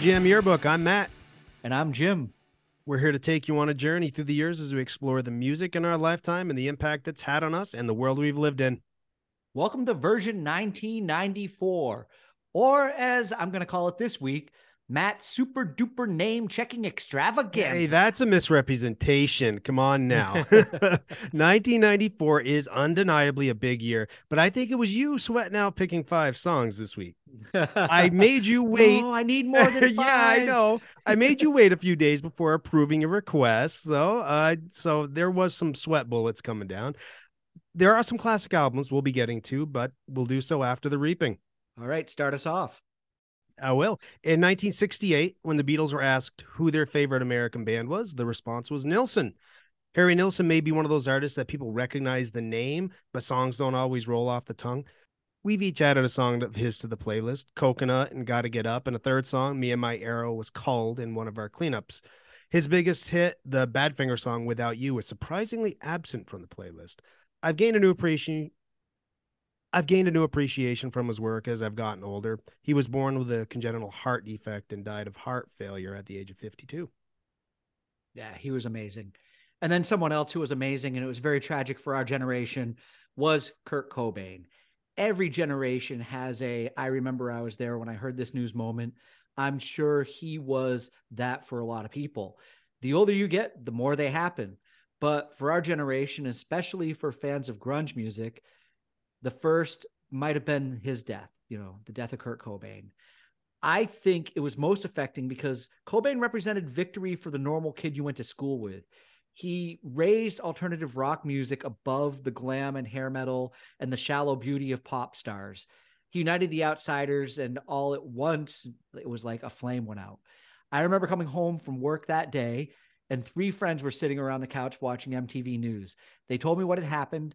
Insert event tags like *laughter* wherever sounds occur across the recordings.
Jam Yearbook. I'm Matt. And I'm Jim. We're here to take you on a journey through the years as we explore the music in our lifetime and the impact it's had on us and the world we've lived in. Welcome to version 1994, or as I'm going to call it this week, Matt Super Duper Name Checking Extravaganza. Hey, that's a misrepresentation. Come on now. *laughs* *laughs* 1994 is undeniably a big year, but I think it was you sweating out picking five songs this week. I made you *laughs* wait. Oh, I need more than five. yeah, I know. I made you wait a few days before approving your request. So, uh, so there was some sweat bullets coming down. There are some classic albums we'll be getting to, but we'll do so after the reaping. All right, start us off. I will. In 1968, when the Beatles were asked who their favorite American band was, the response was Nilsson. Harry Nilsson may be one of those artists that people recognize the name, but songs don't always roll off the tongue. We've each added a song of his to the playlist Coconut and Gotta Get Up, and a third song, Me and My Arrow, was called in one of our cleanups. His biggest hit, the Badfinger song Without You, is surprisingly absent from the playlist. I've gained a new appreciation I've gained a new appreciation from his work as I've gotten older. He was born with a congenital heart defect and died of heart failure at the age of 52. Yeah, he was amazing. And then someone else who was amazing, and it was very tragic for our generation, was Kurt Cobain. Every generation has a, I remember I was there when I heard this news moment. I'm sure he was that for a lot of people. The older you get, the more they happen. But for our generation, especially for fans of grunge music, the first might have been his death, you know, the death of Kurt Cobain. I think it was most affecting because Cobain represented victory for the normal kid you went to school with. He raised alternative rock music above the glam and hair metal and the shallow beauty of pop stars. He united the outsiders, and all at once, it was like a flame went out. I remember coming home from work that day, and three friends were sitting around the couch watching MTV News. They told me what had happened.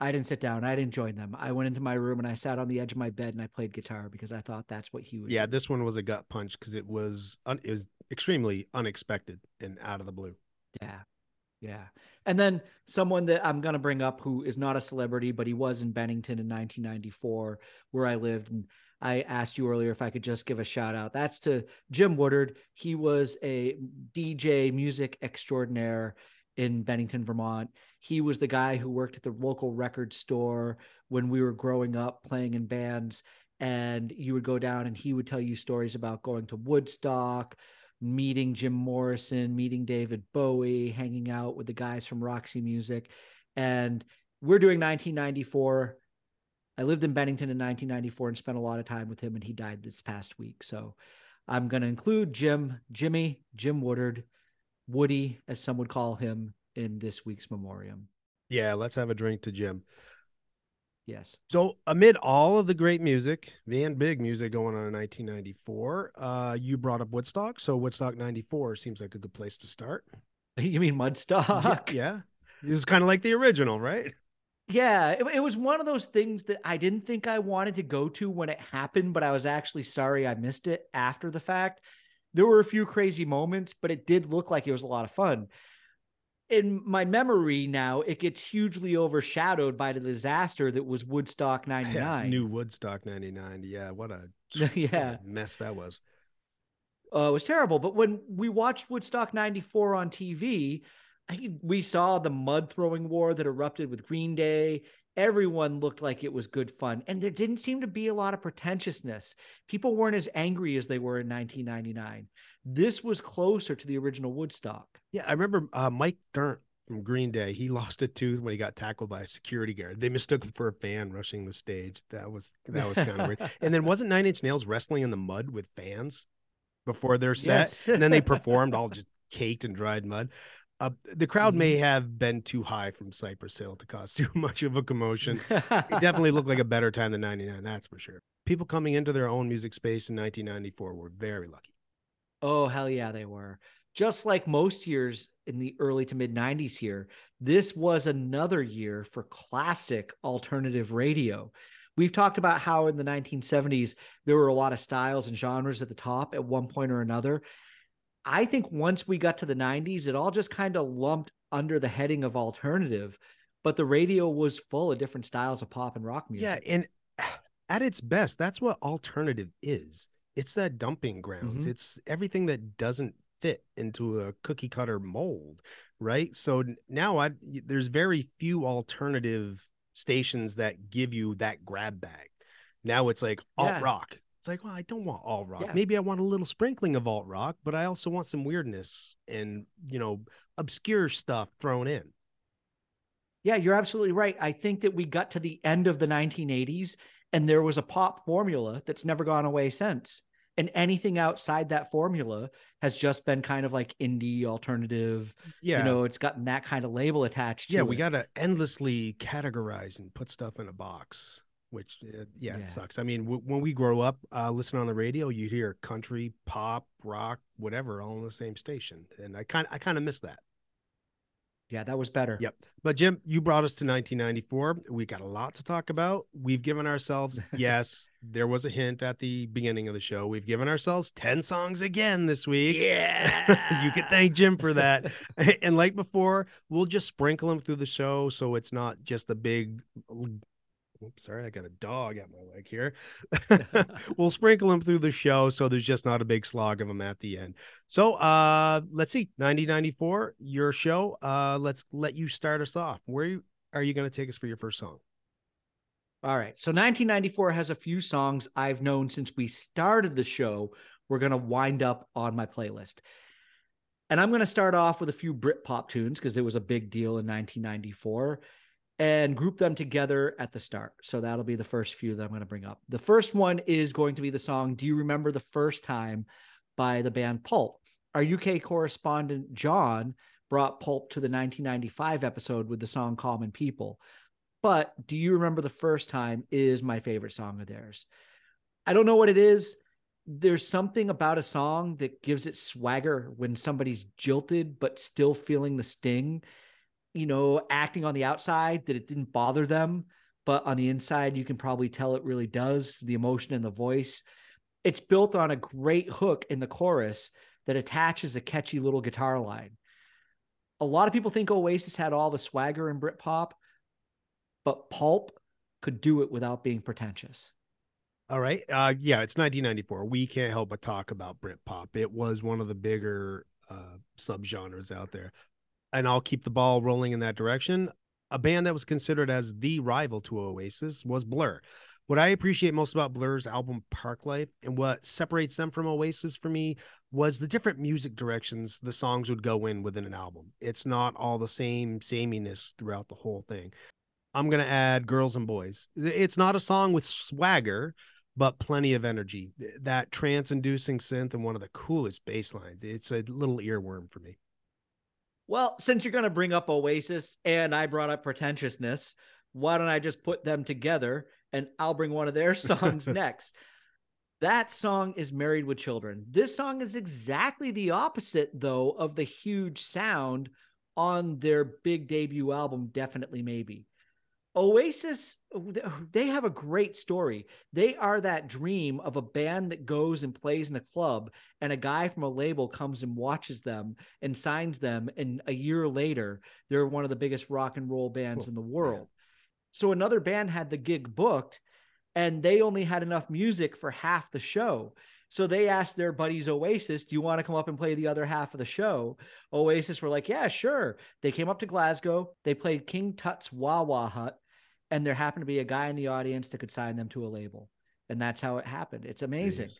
I didn't sit down. I didn't join them. I went into my room and I sat on the edge of my bed and I played guitar because I thought that's what he would. Yeah, do. this one was a gut punch because it was un- it was extremely unexpected and out of the blue. Yeah. Yeah. And then someone that I'm going to bring up who is not a celebrity, but he was in Bennington in 1994, where I lived. And I asked you earlier if I could just give a shout out. That's to Jim Woodard. He was a DJ music extraordinaire in Bennington, Vermont. He was the guy who worked at the local record store when we were growing up playing in bands. And you would go down and he would tell you stories about going to Woodstock, meeting Jim Morrison, meeting David Bowie, hanging out with the guys from Roxy Music. And we're doing 1994. I lived in Bennington in 1994 and spent a lot of time with him, and he died this past week. So I'm going to include Jim, Jimmy, Jim Woodard, Woody, as some would call him, in this week's memoriam. Yeah, let's have a drink to Jim. Yes. So, amid all of the great music, and big music going on in 1994, uh, you brought up Woodstock. So, Woodstock 94 seems like a good place to start. *laughs* You mean Mudstock? Yeah. yeah. It's kind of like the original, right? Yeah. It, it was one of those things that I didn't think I wanted to go to when it happened, but I was actually sorry I missed it after the fact. There were a few crazy moments, but it did look like it was a lot of fun in my memory now, it gets hugely overshadowed by the disaster that was Woodstock *laughs* 99. Yeah, new Woodstock 99. Yeah, what a, *laughs* yeah. What a mess that was. Uh, it was terrible. But when we watched Woodstock 94 on TV, I, we saw the mud throwing war that erupted with Green Day. Everyone looked like it was good fun. And there didn't seem to be a lot of pretentiousness. People weren't as angry as they were in 1999 this was closer to the original Woodstock. Yeah, I remember uh, Mike Dirnt from Green Day. He *laughs* lost a tooth when he got tackled by a security guard. They mistook him for a fan rushing the stage. That was that was kind of weird. *laughs* And then wasn't Nine Inch Nails wrestling in the mud with fans before their set? Yes. and then they *laughs* performed all just caked in dried mud. Uh, the crowd Mm-hmm. may have been too high from Cypress Hill to cause *laughs* too much of a commotion. It definitely looked like a better time than 99, that's for sure. People coming into their own music space in 1994 were very lucky. Oh, hell yeah, they were. Just like most years in the early to mid 90s here, this was another year for classic alternative radio. We've talked about how in the 1970s, there were a lot of styles and genres at the top at one point or another. I think once we got to the 90s, it all just kind of lumped under the heading of alternative, but the radio was full of different styles of pop and rock music. Yeah, and at its best, that's what alternative is. it's that dumping grounds. Mhm. It's everything that doesn't fit into a cookie cutter mold, right? So now I there's very few alternative stations that give you that grab bag. Now it's like alt Yeah. rock. It's like, well, I don't want alt rock. Yeah. Maybe I want a little sprinkling of alt rock, but I also want some weirdness and you know obscure stuff thrown in. Yeah, you're absolutely right. I think that we got to the end of the 1980s and there was a pop formula that's never gone away since. And anything outside that formula has just been kind of like indie alternative. Yeah, You know, it's gotten that kind of label attached to yeah, we got to endlessly categorize and put stuff in a box which uh, yeah, Yeah. it sucks i mean w- when we grow up uh listening on the radio you hear country pop rock whatever all on the same station and i kind i kind of miss that Yeah, that was better. yep but jim you brought us to 1994 we got a lot to talk about we've given ourselves *laughs* yes there was a hint at the beginning of the show we've given ourselves 10 songs again this week Yeah. *laughs* you can thank Jim for that. *laughs* and like before, we'll just sprinkle them through the show so it's not just a big. Sorry, I got a dog at my leg here. *laughs* *laughs* we'll sprinkle them through the show so there's just not a big slog of them at the end. So uh let's see, 9094, your show. Uh let's let you start us off. Where are you going to take us for your first song? All right. So 1994 has a few songs I've known since we started the show. We're going to wind up on my playlist. And I'm going to start off with a few Britpop tunes because it was a big deal in 1994 and group them together at the start. So that'll be the first few that I'm going to bring up. The first one is going to be the song Do You Remember the First Time by the band Pulp. Our UK correspondent John brought Pulp to the 1995 episode with the song Common People. But Do You Remember the First Time is my favorite song of theirs. I don't know what it is. There's something about a song that gives it swagger when somebody's jilted but still feeling the sting, you know, acting on the outside that it didn't bother them, but on the inside, you can probably tell it really does the emotion and the voice. It's built on a great hook in the chorus that attaches a catchy little guitar line. A lot of people think Oasis had all the swagger in Britpop, but Pulp could do it without being pretentious. All right. Uh yeah, it's 1994. We can't help but talk about Britpop. It was one of the bigger uh subgenres out there. And I'll keep the ball rolling in that direction. A band that was considered as the rival to Oasis was Blur. What I appreciate most about Blur's album Parklife and what separates them from Oasis for me was the different music directions the songs would go in within an album. It's not all the same sameness throughout the whole thing. I'm going to add Girls and Boys. It's not a song with swagger, but plenty of energy. That trance inducing synth and one of the coolest bass lines. It's a little earworm for me. Well, since you're going to bring up Oasis and I brought up pretentiousness, why don't I just put them together and I'll bring one of their *laughs* songs next? That song is Married with Children. This song is exactly the opposite, though, of the huge sound on their big debut album, Definitely Maybe. Oasis, they have a great story. They are that dream of a band that goes and plays in a club, and a guy from a label comes and watches them and signs them. And a year later, they're one of the biggest rock and roll bands Cool. in the world. So another band had the gig booked, and they only had enough music for half the show. So they asked their buddies Oasis, "Do you want to come up and play the other half of the show?" Oasis were like, "Yeah, sure." They came up to Glasgow. They played King Tut's Wah Wah Hut, and there happened to be a guy in the audience that could sign them to a label, and that's how it happened. It's amazing. Jeez.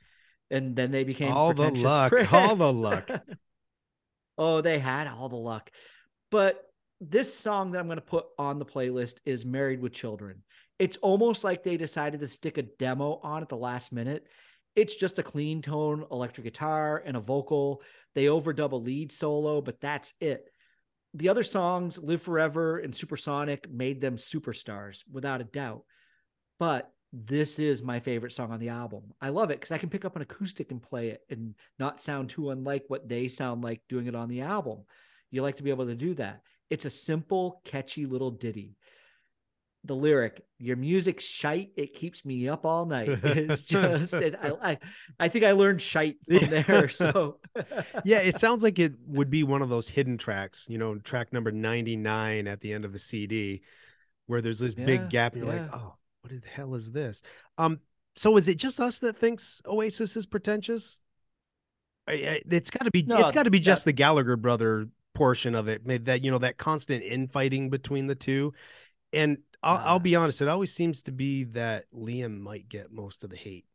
And then they became All the luck, Critics. all the luck. *laughs* oh, they had all the luck. But this song that I'm going to put on the playlist is Married with Children. It's almost like they decided to stick a demo on at the last minute. It's just a clean tone electric guitar and a vocal. They overdub a lead solo, but that's it. The other songs, Live Forever and Supersonic, made them superstars without a doubt. But this is my favorite song on the album. I love it because I can pick up an acoustic and play it and not sound too unlike what they sound like doing it on the album. You like to be able to do that. It's a simple, catchy little ditty. The lyric, your music's shite, it keeps me up all night. *laughs* It's just, it, I, I, I think I learned shite from there. *laughs* So, yeah, it sounds like it would be one of those hidden tracks, you know, track number 99 at the end of the CD, where there's this Yeah, big gap and you're yeah. like, oh, what the hell is this? Um, so is it just us that thinks Oasis is pretentious? It's got to be. No, it's got to be just the Gallagher brother portion of it. That you know that constant infighting between the two, and I'll, I'll Ah. be honest. It always seems to be that Liam might get most of the hate.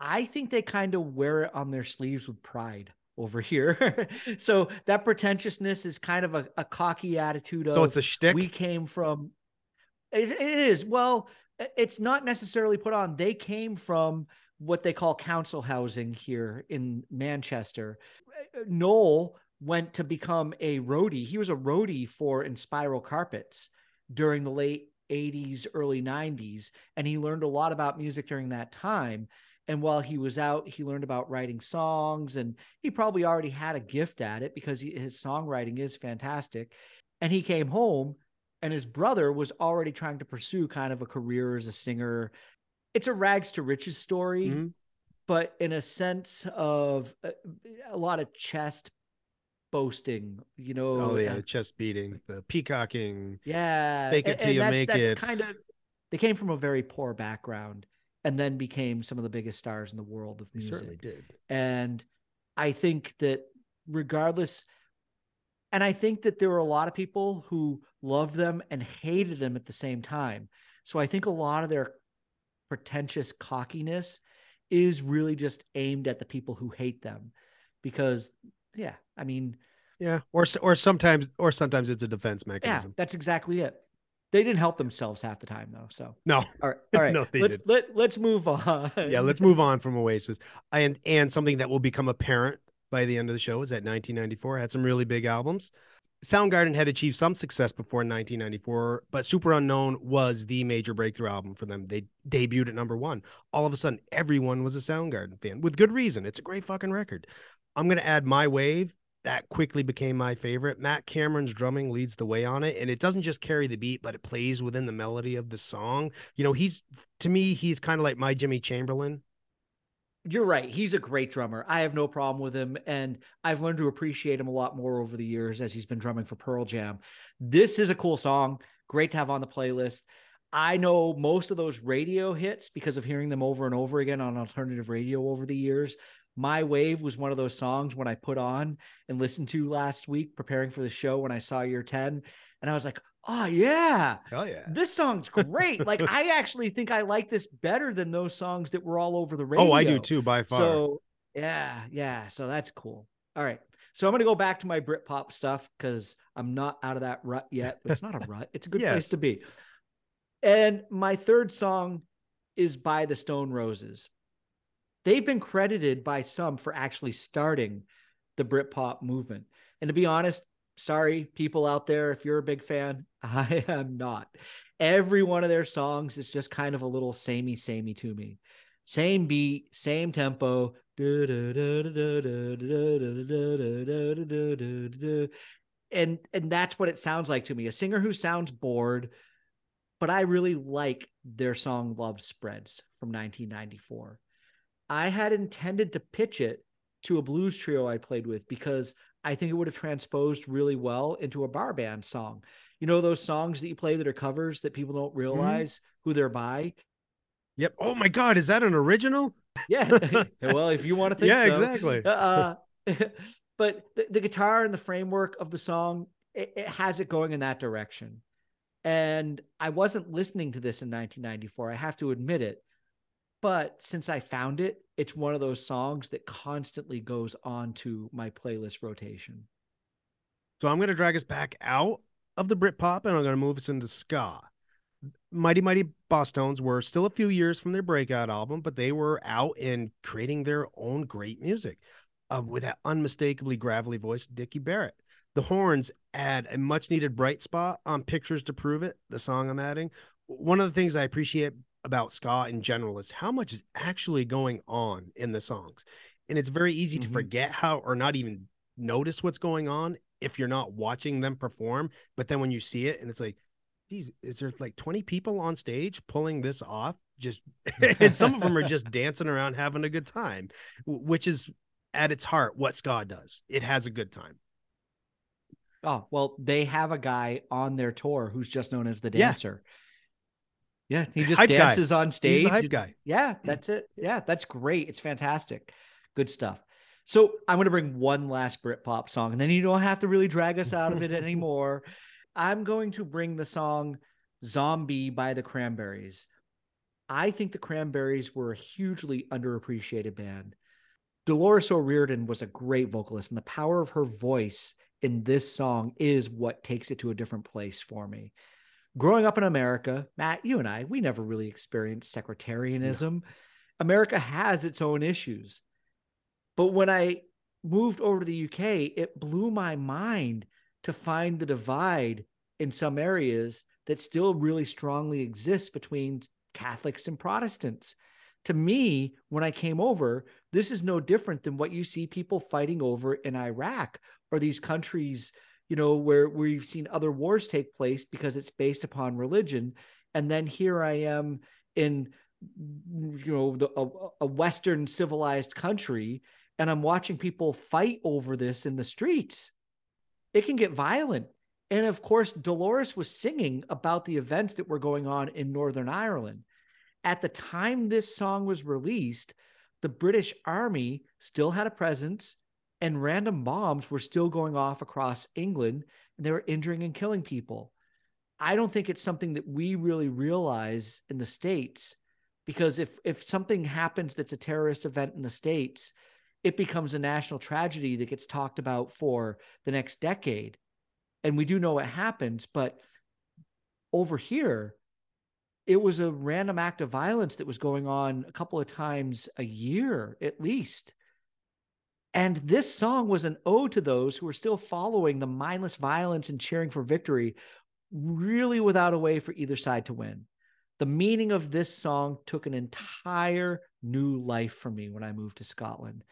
I think they kind of wear it on their sleeves with pride over here. *laughs* so that pretentiousness is kind of a, a cocky attitude of So it's a shtick. we came from it, it is well it's not necessarily put on they came from what they call council housing here in manchester Uh, noel went to become a roadie he was a roadie for inspiral carpets during the late 80s early 90s and he learned a lot about music during that time and while he was out he learned about writing songs and he probably already had a gift at it because he, his songwriting is fantastic and he came home and his brother was already trying to pursue kind of a career as a singer. It's a rags to riches story, Mhm. but in a sense of a, a lot of chest boasting, you know. oh yeah, uh, the chest beating, the peacocking. yeah. Fake it a- till and you that- make that's it. kind of they came from a very poor background and then became some of the biggest stars in the world of They music. certainly did. And I think that regardless, and I think that there were a lot of people who loved them and hated them at the same time. So I think a lot of their pretentious cockiness is really just aimed at the people who hate them because, yeah, I mean, Yeah, or or sometimes or sometimes it's a defense mechanism. yeah, that's exactly it. They didn't help themselves half the time though. So No, all right, *laughs* all right. No, they let's didn't. let let's move on. yeah, let's move on from Oasis. And and something that will become apparent by the end of the show is that 1994 had some really big albums. Soundgarden had achieved some success before 1994, but Superunknown was the major breakthrough album for them. They debuted at number one. All of a sudden, everyone was a Soundgarden fan with good reason. It's a great fucking record. I'm gonna add My Wave. That quickly became my favorite. Matt Cameron's drumming leads the way on it, and it doesn't just carry the beat, but it plays within the melody of the song. You know, he's to me, he's kind of like my Jimmy Chamberlin. You're right. He's a great drummer. I have no problem with him. And I've learned to appreciate him a lot more over the years as he's been drumming for Pearl Jam. This is a cool song. Great to have on the playlist. I know most of those radio hits because of hearing them over and over again on alternative radio over the years. My Wave was one of those songs when I put on and listened to last week preparing for the show when I saw your 10. And I was like, oh, yeah, Oh yeah. this song's great. like, *laughs* I actually think I like this better than those songs that were all over the radio. Oh, I do too, by far. So yeah, yeah. So that's cool. All right. So I'm gonna go back to my Britpop stuff because I'm not out of that rut yet. But it's not a *laughs* rut. It's a good place to be. And my third song is by the Stone Roses. They've been credited by some for actually starting the Britpop movement. And to be honest, sorry, people out there, if you're a big fan, *laughs* I am not. Every one of their songs is just kind of a little samey, samey to me. Same beat, same tempo. And and that's what it sounds like to me. A singer who sounds bored, but I really like their song Love Spreads from 1994. I had intended to pitch it to a blues trio I played with because I think it would have transposed really well into a bar band song. You know, those songs that you play that are covers that people don't realize who they're by? Yep. Oh my God, is that an original? Yeah. *laughs* *laughs* well, if you want to think yeah, so. exactly. Uh, *laughs* but the, the guitar and the framework of the song, it, it has it going in that direction. And I wasn't listening to this in 1994. I have to admit it. But since I found it, it's one of those songs that constantly goes on to my playlist rotation. So I'm going to drag us back out of the Britpop and I'm going to move us into ska. Mighty Mighty Bosstones were still a few years from their breakout album, but they were out and creating their own great music uh, with that unmistakably gravelly voice, Dickie Barrett. The horns add a much needed bright spot on Pictures to Prove It, the song I'm adding. One of the things I appreciate about ska in general is how much is actually going on in the songs. And it's very easy Mhm. to forget how or not even notice what's going on if you're not watching them perform. But then when you see it and it's like, geez, is there like 20 people on stage pulling this off? Just *laughs* and some of them are just *laughs* dancing around having a good time, which is at its heart what ska does. It has a good time. Oh, well, they have a guy on their tour who's just known as the dancer. Yeah, he just Hype guy. dances on stage. He's the hype guy. Yeah, that's it. Yeah, that's great. It's fantastic. Good stuff. So I'm going to bring one last Britpop song, and then you don't have to really drag us out of it *laughs* anymore. I'm going to bring the song Zombie by the Cranberries. I think the Cranberries were a hugely underappreciated band. Dolores O'Riordan was a great vocalist, and the power of her voice in this song is what takes it to a different place for me. Growing up in America, Matt, you and I, we never really experienced secretarianism. America has its own issues. But when I moved over to the UK, it blew my mind to find the divide in some areas that still really strongly exists between Catholics and Protestants. To me, when I came over, this is no different than what you see people fighting over in Iraq or these countries, you know, where we've seen other wars take place because it's based upon religion. And then here I am in, you know, the, a, a Western civilized country, and I'm watching people fight over this in the streets. It can get violent. And of course, Dolores was singing about the events that were going on in Northern Ireland. At the time this song was released, the British Army still had a presence and random bombs were still going off across England and they were injuring and killing people. I don't think it's something that we really realize in the States because if if something happens that's a terrorist event in the States, it becomes a national tragedy that gets talked about for the next decade. And we do know what happens, but over here, it was a random act of violence that was going on a couple of times a year at least. And this song was an ode to those who were still following the mindless violence and cheering for victory, really without a way for either side to win. The meaning of this song took an entire new life for me when I moved to Scotland.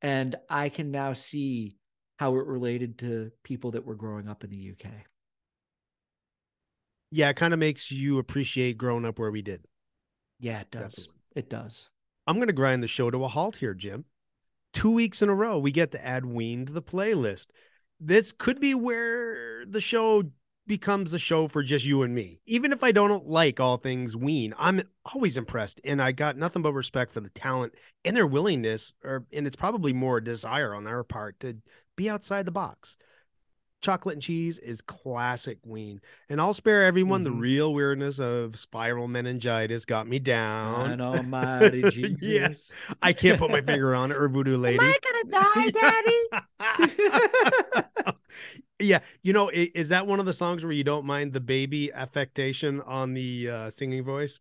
And I can now see how it related to people that were growing up in the UK. Yeah, it kind of makes you appreciate growing up where we did. Yeah, it does. Definitely. It does. I'm going to grind the show to a halt here, Jim. Two weeks in a row, we get to add Ween to the playlist. This could be where the show becomes a show for just you and me. Even if I don't like all things Ween, I'm always impressed, and I got nothing but respect for the talent and their willingness, or and it's probably more desire on their part to be outside the box. Chocolate and cheese is classic Ween, and I'll spare everyone the Mhm. real weirdness of spinal meningitis got me down. An *laughs* almighty Jesus. Yes. I can't put my *laughs* finger on it or voodoo lady. Am I gonna die, Daddy? *laughs* yeah, you know, is that one of the songs where you don't mind the baby affectation on the uh, singing voice?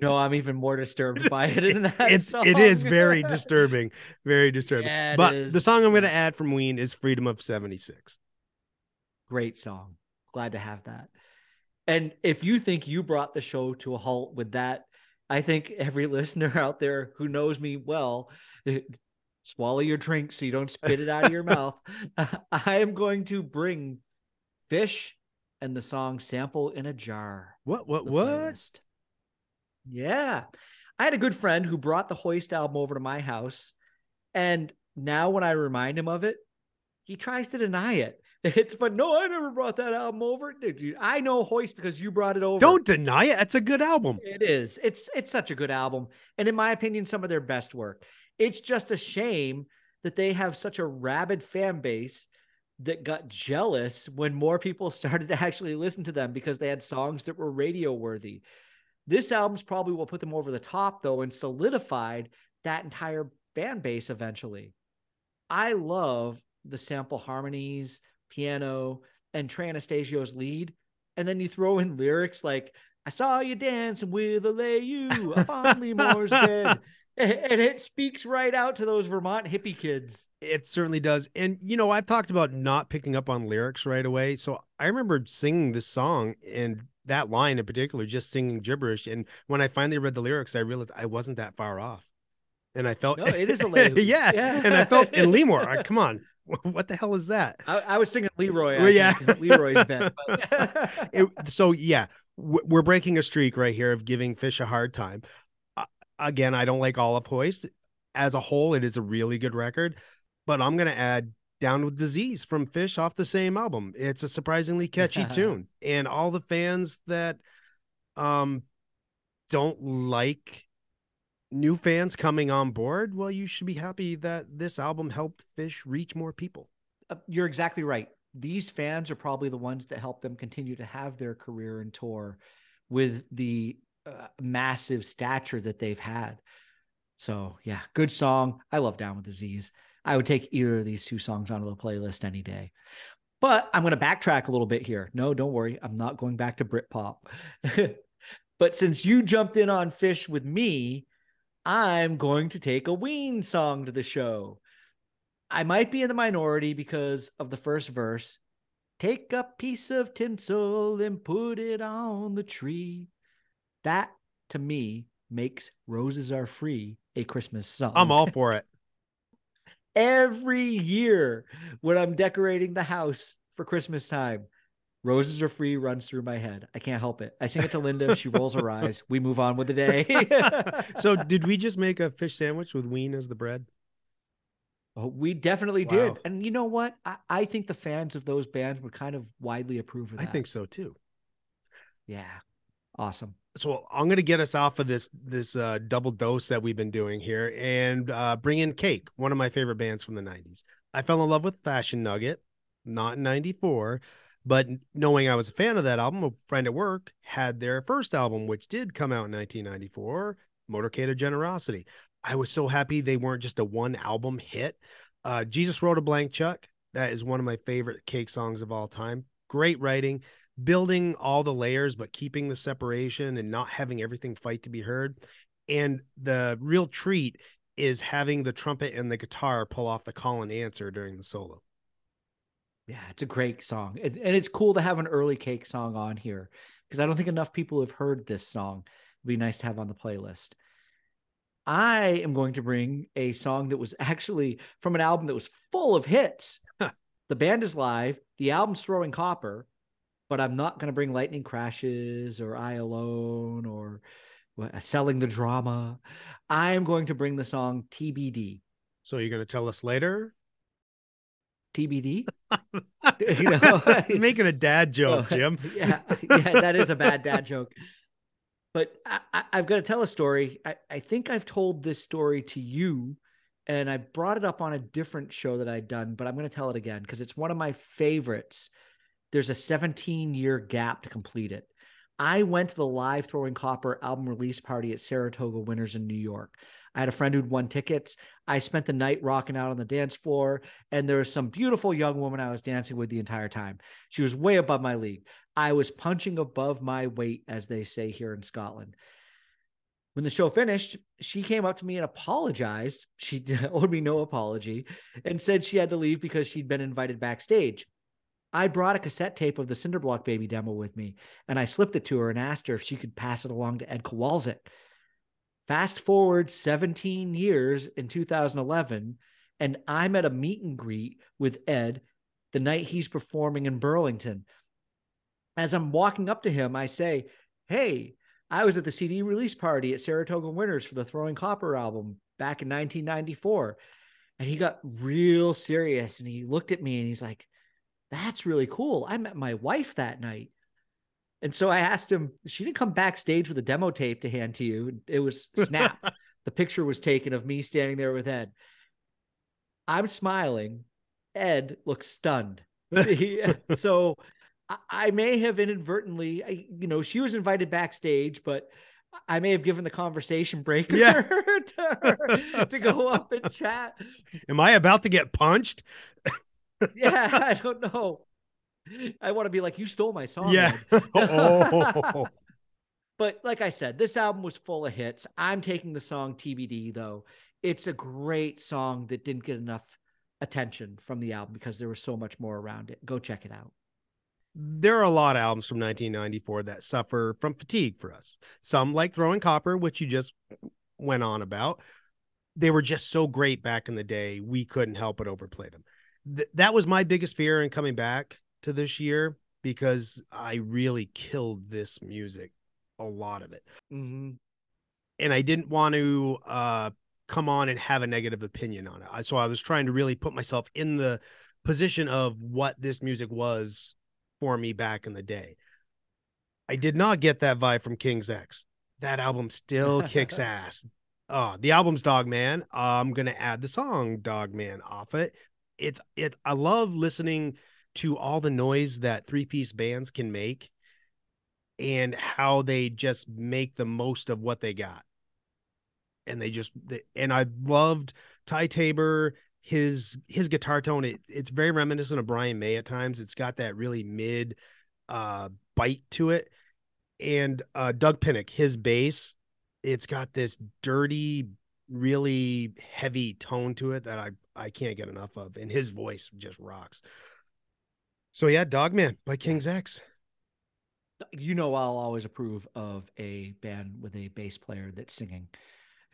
no, I'm even more disturbed by it in that It's song. it is very disturbing, very disturbing. Yeah, but is. the song I'm going to add from Ween is "Freedom of '76." Great song. Glad to have that. And if you think you brought the show to a halt with that, I think every *laughs* listener out there who knows me well, eh, swallow your drink so you don't spit it out of your *laughs* mouth. *laughs* I am going to bring fish and the song sample in a jar. What? What? What? playlist. Yeah. I had a good friend who brought the Hoist album over to my house. And now when I remind him of it, he tries to deny it. It's but no, I never brought that album over. Dude, I know Hoist because you brought it over. Don't deny it. That's a good album. It is. It's it's such a good album. And in my opinion, some of their best work. It's just a shame that they have such a rabid fan base that got jealous when more people *laughs* started to actually listen to them because they had songs that were radio worthy. This album's probably what put them over the top though and solidified that entire fan base eventually. I love the sample harmonies, piano, and Trey Anastasio's lead. And then you throw in lyrics like, I saw you dancing with a lay you up on *laughs* Lemore's bed. And it speaks right out to those Vermont hippie kids. It certainly does. And you know, I've talked about not picking up on lyrics right away. So I remember singing this song and that line in particular, just singing gibberish. And when I finally read the lyrics, I realized I wasn't that far off. And I felt No, it is a *laughs* lay. yeah. Yeah. And I felt *laughs* in Lemore, I- come on, *laughs* what the hell is that? I, I was singing Leroy. I yeah. think, Leroy's *laughs* *laughs* It- so yeah, we're breaking a streak right here of giving Fish a hard time. Uh, again, I don't like Olive Hoist. As a whole, it is a really good record, but I'm gonna add Down with Disease from Fish off the same album. It's a surprisingly catchy tune, and all the fans that um don't like new fans coming on board, well, you should be happy that this album helped Fish reach more people. Uh, you're exactly right. These fans are probably the ones that help them continue to have their career and tour with the uh, massive stature that they've had. So, yeah, good song. I love Down with Disease. I would take either of these two songs onto the playlist any day. But I'm going to backtrack a little bit here. No, don't worry. I'm not going back to Britpop. *laughs* but since you jumped in on Fish with me, I'm going to take a Ween song to the show. I might be in the minority because of the first verse. Take a piece of tinsel and put it on the tree. That to me makes Roses Are Free a Christmas song. I'm all for it. *laughs* Every year when I'm decorating the house for Christmas time, Roses Are Free runs through my head. I can't help it. I sing it to Linda. She *laughs* rolls her eyes. We move on with the day. *laughs* so, did we just make a fish sandwich with Ween as the bread? Oh, we definitely wow. did. And you know what? I, I think the fans of those bands would kind of widely approve of that. I think so too. Yeah. Awesome. So I'm going to get us off of this this uh, double dose that we've been doing here and uh, bring in Cake, one of my favorite bands from the 90s. I fell in love with Fashion Nugget, not 94, but knowing I was a fan of that album, a friend at work had their first album, which did come out in 1994, Motorcade of Generosity. I was so happy they weren't just a one album hit. Uh, Jesus Wrote a Blank Check. That is one of my favorite Cake songs of all time. Great writing building all the layers but keeping the separation and not having everything fight to be heard and the real treat is having the trumpet and the guitar pull off the call and answer during the solo yeah it's a great song it, and it's cool to have an early cake song on here because i don't think enough people have heard this song it'd be nice to have on the playlist i am going to bring a song that was actually from an album that was full of hits the band is live the album's throwing copper but I'm not going to bring Lightning Crashes or I Alone or uh, Selling the Drama. I am going to bring the song TBD. So you're going to tell us later? TBD? You *laughs* know, making a dad joke, oh, Jim. *laughs* yeah, yeah, that is a bad dad joke. But I, have got to tell a story. I, I think I've told this story to you, and I brought it up on a different show that I'd done, but I'm going to tell it again because it's one of my favorites there's a 17 year gap to complete it. I went to the live Throwing Copper album release party at Saratoga Winners in New York. I had a friend who'd won tickets. I spent the night rocking out on the dance floor, and there was some beautiful young woman I was dancing with the entire time. She was way above my league. I was punching above my weight, as they say here in Scotland. When the show finished, she came up to me and apologized. She *laughs* owed me no apology and said she had to leave because she'd been invited backstage. I brought a cassette tape of the Cinderblock Baby demo with me, and I slipped it to her and asked her if she could pass it along to Ed Kowalczyk. Fast forward 17 years in 2011, and I'm at a meet and greet with Ed the night he's performing in Burlington. As I'm walking up to him, I say, Hey, I was at the CD release party at Saratoga Winners for the Throwing Copper album back in 1994. And he got real serious and he looked at me and he's like, that's really cool. I met my wife that night. And so I asked him, she didn't come backstage with a demo tape to hand to you. It was *laughs* snap. the picture was taken of me standing there with Ed. I'm smiling. Ed looks stunned. *laughs* so I may have inadvertently, I, you know, she was invited backstage, but I may have given the conversation breaker yeah. *laughs* to, her, to go up and chat. Am I about to get punched? yeah, I don't know. I want to be like, you stole my song. Yeah. *laughs* oh. *laughs* But like I said, this album was full of hits. I'm taking the song TBD though. It's a great song that didn't get enough attention from the album because there was so much more around it. Go check it out. There are a lot of albums from 1994 that suffer from fatigue for us. Some like Throwing Copper, which you just went on about. They were just so great back in the day, we couldn't help but overplay them th- that was my biggest fear in coming back to this year because I really killed this music, a lot of it. Mm-hmm. And I didn't want to uh, come on and have a negative opinion on it. So I was trying to really put myself in the position of what this music was for me back in the day. I did not get that vibe from King's X. that album still kicks *laughs* ass. Oh, the album's Dog Man. I'm gonna add the song Dog Man off it. It's it. I love listening to all the noise that three piece bands can make, and how they just make the most of what they got. And they just and I loved Ty Tabor his his guitar tone it, it's very reminiscent of Brian May at times. It's got that really mid uh bite to it. And uh Doug Pinnick, his bass, it's got this dirty, really heavy tone to it that I I can't get enough of. And his voice just rocks. So yeah, Dogman by King's X. You know I'll always approve of a band with a bass player that's singing.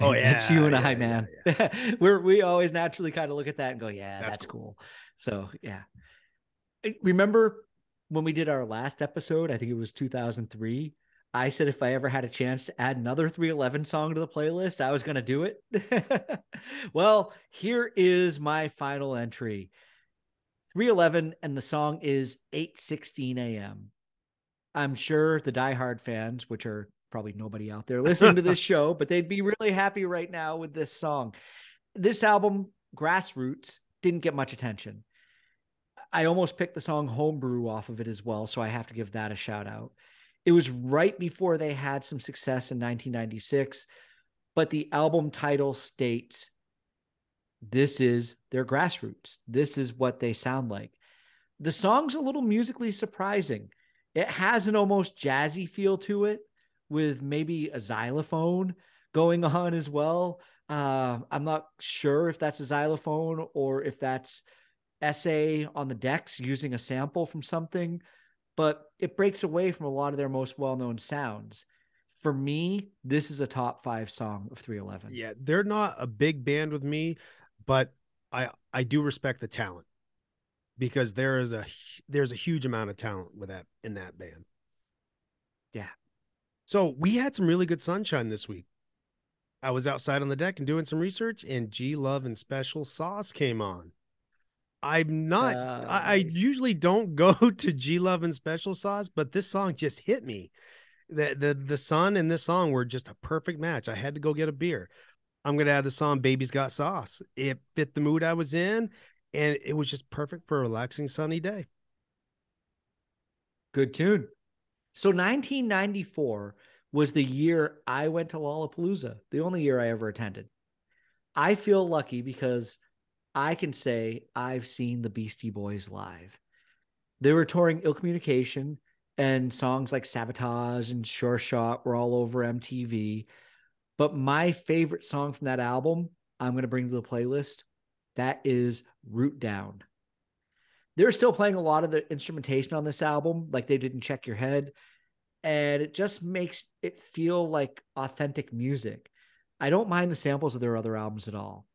Oh *laughs* yeah, it's you and yeah, I, man. yeah, yeah. *laughs* We're we always naturally kind of look at that and go, yeah, That's that's, cool. So yeah, eh, remember when we did our last episode? I think it was 2003. I said if I ever had a chance to add another 311 song to the playlist, I was going to do it. *laughs* well, here is my final entry. 311 and the song is 8:16 a.m. I'm sure the diehard fans, which are probably nobody out there listening to this *laughs* show, but they'd be really happy right now with this song. This album, Grassroots, didn't get much attention. I almost picked the song Homebrew off of it as well, so I have to give that a shout out. It was right before they had some success in 1996, but the album title states this is their grassroots. This is what they sound like. The song's a little musically surprising. It has an almost jazzy feel to it with maybe a xylophone going *laughs* on as well. Uh, I'm not sure if that's a xylophone or if that's SA on the decks using a sample from something, but it breaks away from a lot of their most well known sounds. For me, this is a top five song of 311. Yeah, they're not a big band with me, but I I do respect the talent because there is a there's a huge amount of talent with that in that band. Yeah. So we had some really good sunshine this week. I was outside on the deck and doing some research, and G Love and Special Sauce came on. I'm not. Uh, I, I nice. usually don't go *laughs* to G Love and Special Sauce, but this song just hit me. The the the sun and this song were just a perfect match. I had to go get a beer. I'm gonna add the song "Baby's Got Sauce." It fit the mood I was in, and it was just perfect for a relaxing sunny day. Good tune. So 1994 was the year I went to Lollapalooza, the only year I ever attended. I feel lucky because I can say I've seen the Beastie Boys live. They were touring Ill Communication, and songs like Sabotage and Sure Shot were all over MTV. But my favorite song from that album, I'm going to bring to the playlist, that is Root Down. They're still playing a lot of the instrumentation on this album, like they didn't check your head. And it just makes it feel like authentic music. I don't mind the samples of their other albums at all.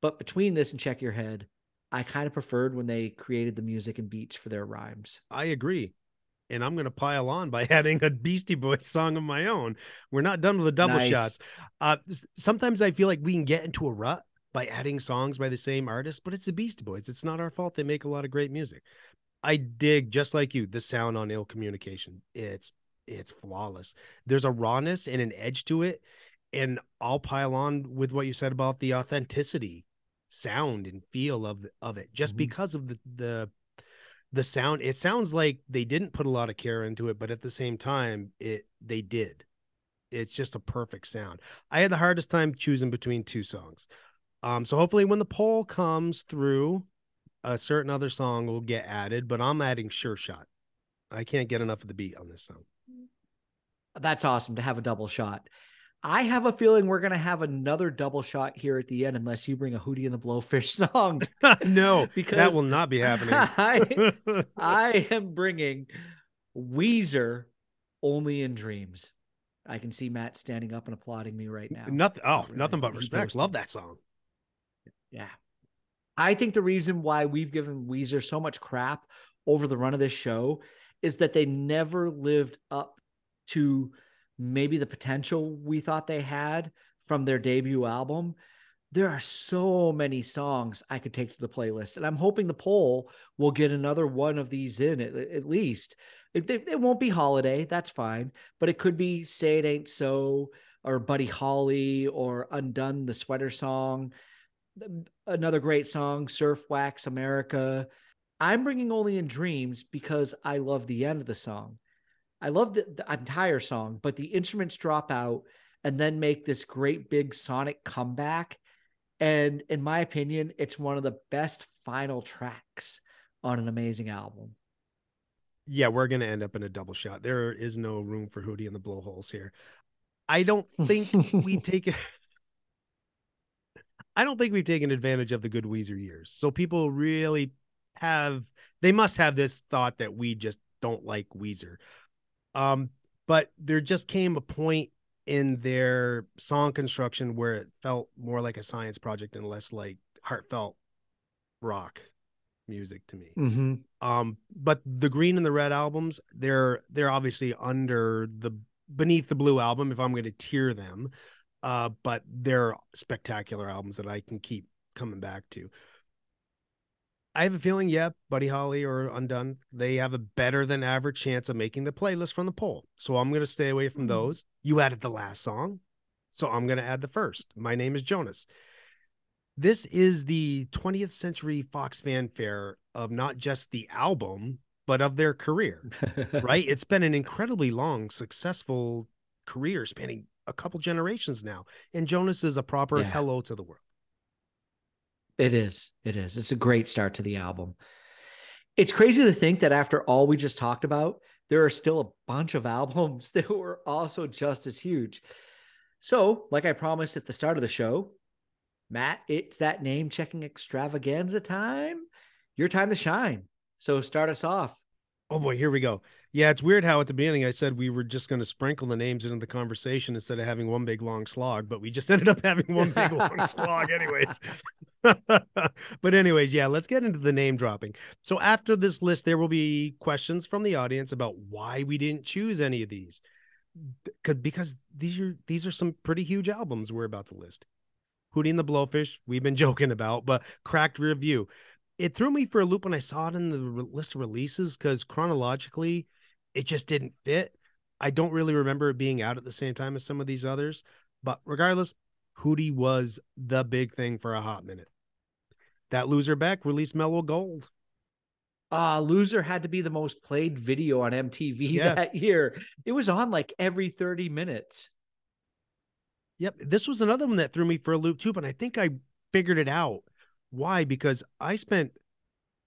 But between this and Check Your Head, I kind of preferred when they created the music and beats for their rhymes. I agree. And I'm going to pile on by *laughs* adding a Beastie Boys song of my own. We're not done with the double Nice. shots. Uh, sometimes I feel like we can get into a rut by adding songs by the same artist, but it's the Beastie Boys. It's not our fault. They make a lot of great music. I dig just like you the sound on Ill Communication. It's it's flawless. There's a rawness and an edge to it, and I'll pile on with what you said about the authenticity, sound and feel of of it, just Mhm. because of the the the sound. It sounds like they didn't put a lot of care into it, but at the same time, it they did. It's just a perfect sound. I had the hardest time choosing between two songs. Um, so hopefully when the poll comes through, a certain other song will get added, but I'm adding Sure Shot. I can't get enough of the beat on this song. That's awesome to have a double shot. I have a feeling we're going to have another double shot here at the end, unless you bring a Hootie and the Blowfish *laughs* song. no, because that will not be happening. *laughs* I, *laughs* I am bringing Weezer only in dreams. I can see Matt standing up and applauding me right now. nothing. Oh, Right, nothing but respect. Love that song. Yeah. I think the reason why we've given Weezer so much crap over the run of this show is that they never lived up to maybe the potential we thought they had from their debut album. there are so many songs I could take to the playlist, and I'm hoping the poll will get another one of these in at, at least. It, it, won't be holiday, that's fine, but it could be "Say It Ain't So" or "Buddy Holly" or "Undone," the sweater song. Another great song, "Surf Wax America." I'm bringing only in dreams because I love the end of the song. I love the, the entire song, but the instruments drop out and then make this great big sonic comeback. And in my opinion, it's one of the best final tracks on an amazing album. Yeah, we're going to end up in a double shot. There is no room for Hootie and the Blowholes here. I don't think *laughs* we've taken. I don't think we've taken advantage of the good Weezer years. So people really have they must have this thought that we just don't like Weezer. Um, but there just came a point in their song construction where it felt more like a science project and less like heartfelt rock music to me. Mm-hmm. Um, but the green and the red albums, they're they're obviously under the beneath the blue album if I'm going to tier them. Uh, but they're spectacular albums that I can keep coming back to. I have a feeling, yeah, Buddy Holly or Undone, they have a better than average chance of making the playlist from the poll. So I'm going to stay away from mm-hmm. those. You added the last song. So I'm going to add the first. My name is Jonas. This is the 20th century Fox fanfare of not just the album, but of their career, *laughs* right? It's been an incredibly long, successful career spanning a couple generations now. And Jonas is a proper yeah. hello to the world. It is. It is. It's a great start to the album. It's crazy to think that after all we just talked about, there are still a bunch of *laughs* albums that were also just as huge. So, like I promised at the start of the show, Matt, it's that name checking extravaganza time. Your time to shine. So, start us off. Oh boy, here we go. Yeah, it's weird how at the beginning I said we were just going to sprinkle the names into the conversation instead of having one big long slog, but we just *laughs* ended up having one big long *laughs* slog, anyways. *laughs* but anyways, yeah, let's get into the name dropping. So after this list, there will be questions from the audience about why we didn't choose any of these. Because these are these are some pretty huge albums we're about to list. Hootie and the Blowfish, we've been joking about, but cracked rear view. It threw me for a loop when I saw it in the list of releases because chronologically, it just didn't fit. I don't really remember it being out at the same time as some of these others, but regardless, Hootie was the big thing for a hot minute. That loser Beck released Mellow Gold. Ah, uh, Loser had to be the most played video on MTV *laughs* yeah. that year. It was on like every 30 minutes. Yep. This was another one that threw me for a loop too, but I think I figured it out. Why? Because I spent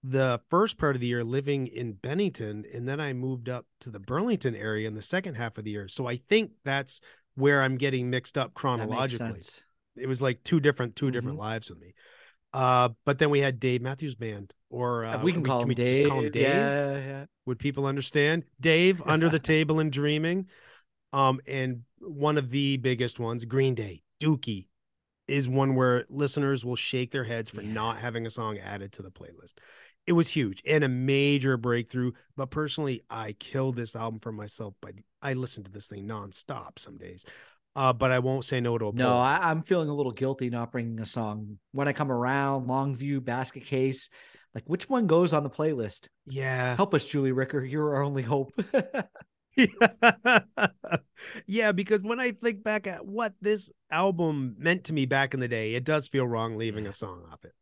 the first part of the year living in Bennington and then I moved up to the Burlington area in the second half of the year. So I think that's where I'm getting mixed up chronologically. It was like two different two mm-hmm. different lives with me. Uh, but then we had Dave Matthews Band, or uh, we can call, can him Dave. call him Dave. Yeah, yeah. Would people understand Dave under the *laughs* table and dreaming? Um, and one of the biggest ones, Green Day, Dookie, is one where listeners will shake their heads for yeah. not having a song added to the playlist. It was huge and a major breakthrough. But personally, I killed this album for myself. But I listened to this thing nonstop some days uh, but I won't say no to a No, I, am feeling a little guilty not bringing a song when I come around. Longview, Basket Case, like which one goes on the playlist? Yeah, help us, Julie Ricker. You're our only hope. *laughs* *laughs* yeah, because when I think back at what this album meant to me back in the day, it does feel wrong leaving a song off it.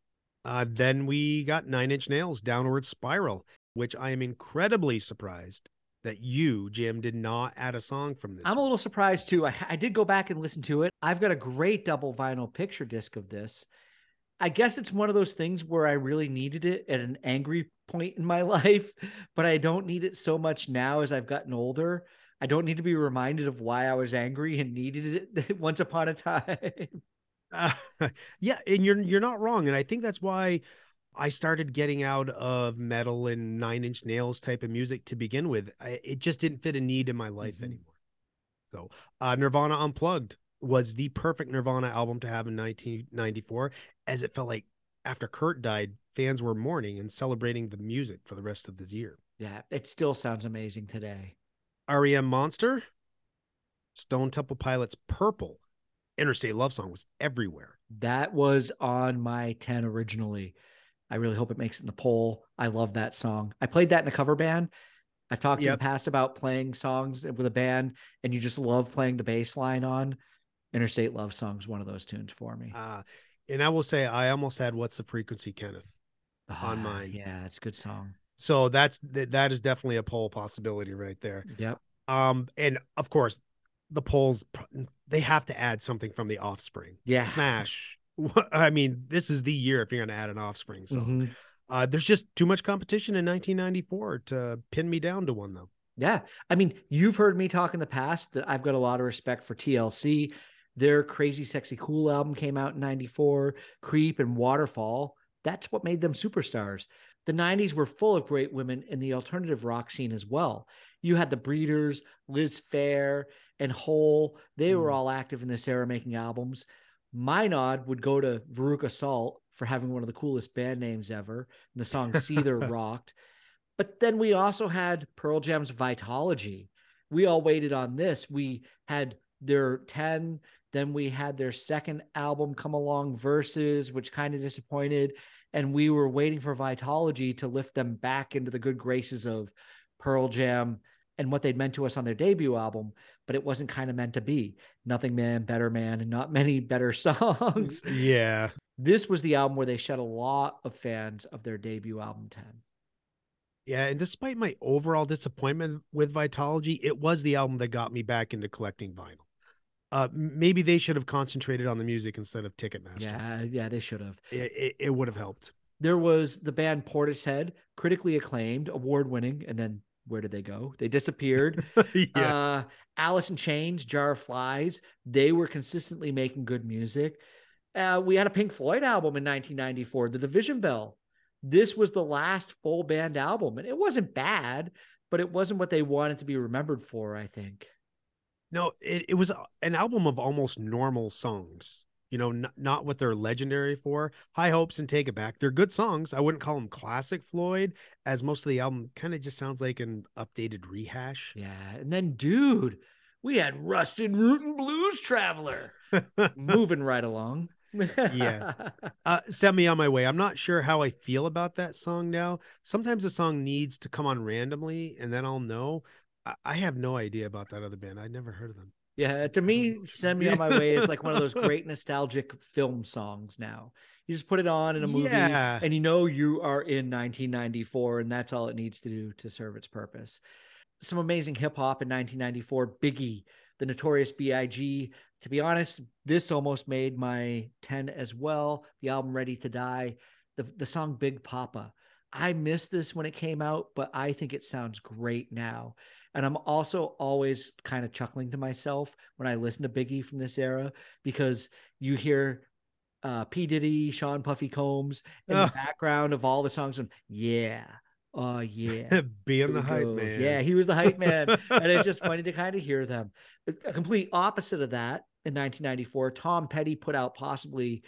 Uh, then we got Nine Inch Nails, Downward Spiral, which I am incredibly surprised that you, Jim, did not add a song from this. I'm one. a little surprised too. I, I did go back and listen to it. I've got a great double vinyl picture disc of this. I guess it's one of those things where I really needed it at an angry point in my *laughs* life, but I don't need it so much now as I've gotten older. I don't need to be reminded of why I was angry and needed it *laughs* once upon a time. Uh, *laughs* yeah, and you're you're not wrong, and I think that's why I started getting out of metal and nine inch nails type of music to begin with. I, it just didn't fit a need in my life mm-hmm. anymore. So, uh, Nirvana Unplugged was the perfect Nirvana album to have in 1994, as it felt like after Kurt died, fans were mourning and celebrating the music for the rest of this year. Yeah, it still sounds amazing today. REM Monster, Stone Temple Pilots Purple, Interstate Love Song was everywhere. That was on my 10 originally. I really hope it makes it in the poll. I love that song. I played that in a cover band. I've talked yep. in the past about playing songs with a band and you just love playing the bass line on. Interstate Love Song's one of those tunes for me. Uh, and I will say I almost had What's the Frequency, Kenneth, on ah, mine. Yeah, it's a good song. So that's that is definitely a poll possibility right there. Yep. Um, and of course, the polls they have to add something from the offspring. Yeah. Smash. *laughs* I mean, this is the year if you're going to add an offspring song. Mm-hmm. Uh, there's just too much competition in 1994 to pin me down to one though. Yeah. I mean, you've heard me talk in the past that I've got a lot of respect for TLC. Their Crazy Sexy Cool album came out in 94, Creep and Waterfall. That's what made them superstars. The 90s were full of great women in the alternative rock scene as well. You had the Breeders, Liz Phair, and Hole. They mm. were all active in this era making albums. My nod would go to Veruca Salt for having one of the coolest band names ever. And the song Seether *laughs* rocked. But then we also had Pearl Jam's Vitalogy. We all waited on this. We had their 10, then we had their second album come along, Versus, which kind of disappointed. And we were waiting for Vitalogy to lift them back into the good graces of Pearl Jam and what they'd meant to us on their debut album, but it wasn't kind of meant to be. Nothing Man, Better Man, and not many better *laughs* songs. Yeah. This was the album where they shed a lot of fans of their debut album 10. Yeah, and despite my overall disappointment with Vitalogy, it was the album that got me back into collecting vinyl. Uh, maybe they should have concentrated on the music instead of Ticketmaster. Yeah, yeah, they should have. It, it, it would have helped. There was the band Portishead, critically acclaimed, award winning, and then where did they go? They disappeared. *laughs* yeah. Uh, Alice in Chains, Jar of Flies, they were consistently making good music. Uh, we had a Pink Floyd album in 1994, The Division Bell. This was the last full band album, and it wasn't bad, but it wasn't what they wanted to be remembered for, I think. No, it, it was an album of almost normal songs you know, n- not what they're legendary for. High Hopes and Take It Back. They're good songs. I wouldn't call them classic Floyd, as most of the album kind of just sounds like an updated rehash. Yeah. And then, dude, we had Rusted Root and Blues Traveler *laughs* moving right along. yeah. *laughs* Uh, send me on my way. I'm not sure how I feel about that song now. Sometimes a song needs to come on randomly and then I'll know. I, have no idea about that other band. I'd never heard of them. Yeah, to me, "Send Me on My Way" is like one of those *laughs* great nostalgic film songs. Now you just put it on in a movie, yeah. and you know you are in 1994, and that's all it needs to do to serve its purpose. Some amazing hip hop in 1994. Biggie, the Notorious B.I.G. To be honest, this almost made my 10 as well. The album "Ready to Die," the the song "Big Poppa." I missed this when it came out, but I think it sounds great now. And I'm also always kind of chuckling to myself when I listen to Biggie from this era because you hear uh, P. Diddy, Sean Puffy Combs in oh. the background of all the songs. And yeah, oh yeah, *laughs* being the hype man. Yeah, he was the hype man, and it's just funny to *laughs* kind of hear them. A complete opposite of that. In 1994, Tom Petty put out possibly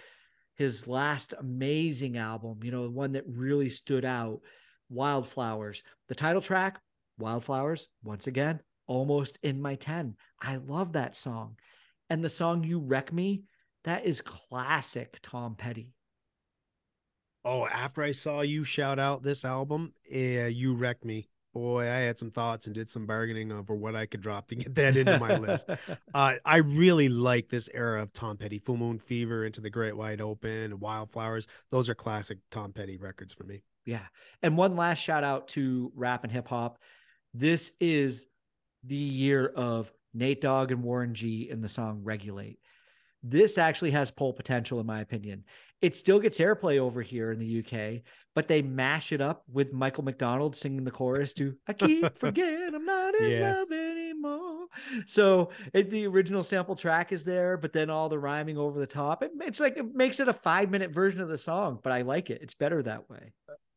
his last amazing album. You know, the one that really stood out, Wildflowers. The title track Wildflowers, once again, almost in my 10. I love that song. And the song You Wreck Me, that is classic Tom Petty. Oh, after I saw you shout out this album, yeah, You Wreck Me. Boy, I had some thoughts and did some bargaining over what I could drop to get that into my list. *laughs* Uh, I really like this era of Tom Petty, Full Moon Fever, Into the Great Wide Open, Wildflowers. Those are classic Tom Petty records for me. Yeah. And one last shout out to rap and hip hop. This is the year of Nate Dogg and Warren G in the song Regulate. This actually has poll potential, in my opinion. It still gets airplay over here in the UK, but they mash it up with Michael McDonald singing the chorus to I keep *laughs* forgetting I'm not in yeah. love anymore. So it, the original sample track is there, but then all the rhyming over the top. It, it's like it makes it a five minute version of the song, but I like it. It's better that way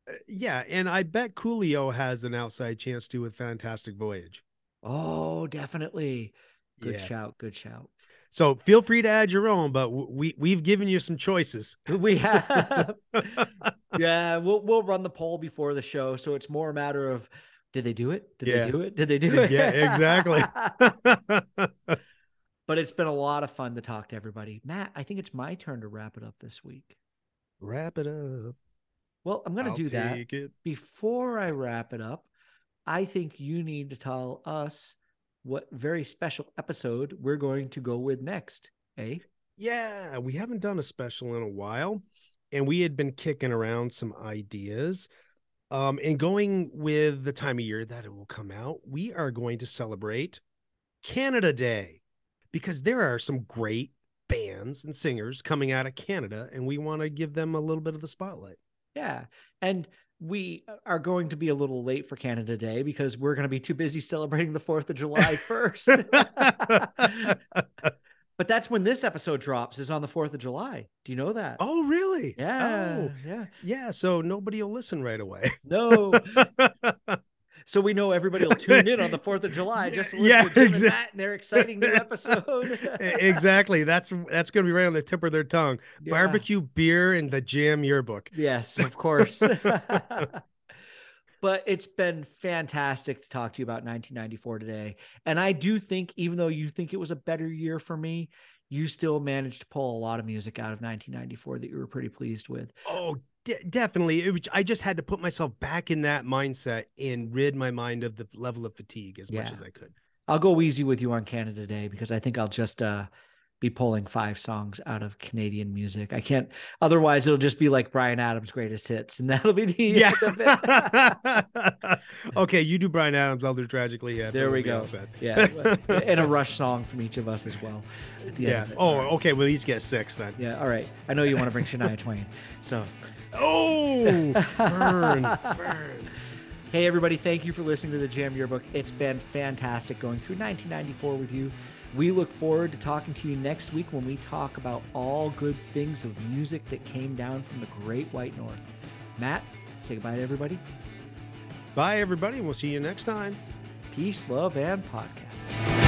Uh, yeah, and I bet Coolio has an outside chance to with Fantastic Voyage. Oh, definitely. Good yeah. shout. Good shout. So feel free to add your own, but we we've given you some choices. *laughs* We have. *laughs* yeah, we'll we'll run the poll before the show, so it's more a matter of did they do it? Did yeah. they do it? Did they do it? yeah, exactly. *laughs* But it's been a lot of fun to talk to everybody. Matt, I think it's my turn to wrap it up this week. Wrap it up. Well, I'm going to do that. it. Before I wrap it up, I think you need to tell us what very special episode we're going to go with next. Eh? Yeah, we haven't done a special in a while, and we had been kicking around some ideas. Um, and going with the time of year that it will come out, we are going to celebrate Canada Day because there are some great bands and singers coming out of Canada, and we want to give them a little bit of the spotlight. Yeah. And we are going to be a little late for Canada Day because we're going to be too busy celebrating the 4th of July first. *laughs* but that's when this episode drops is on the 4th of July. Do you know that? oh, really? yeah. Oh, Yeah. yeah. So nobody will listen right away. No. *laughs* So we know everybody will tune in on the 4th of July *laughs* just to listen Yeah, to and Matt and their exciting new episode. *laughs* exactly. That's that's going to be right on the tip of their tongue. Yeah. Barbecue, beer, and the jam yearbook. Yes, of *laughs* course. but it's been fantastic to talk to you about 1994 today. And I do think, even though you think it was a better year for me, you still managed to pull a lot of music out of 1994 that you were pretty pleased with. Oh, de- definitely. It was, I just had to put myself back in that mindset and rid my mind of the level of fatigue as much as I could. I'll go easy with you on Canada Day because I think I'll just uh, be pulling five songs out of Canadian music. I can't, otherwise, it'll just be like Bryan Adams' greatest hits, and *laughs* that'll be the Yeah. end of it. *laughs* okay, you do Bryan Adams. I'll do Tragically Yeah, There we we'll be all go. Yeah, *laughs* and a Rush song from each of us as well. at the end yeah. Oh, right. okay. We'll each get six then. Yeah, all right. I know you want to bring Shania Twain. So, Oh, *laughs* burn, burn. hey, everybody, thank you for listening to the Jam Yearbook. It's been fantastic going through 1994 with you. We look forward to talking to you next week when we talk about all good things of music that came down from the Great White North. Matt, say goodbye to everybody. Bye, everybody. We'll see you next time. Peace, love, and podcast.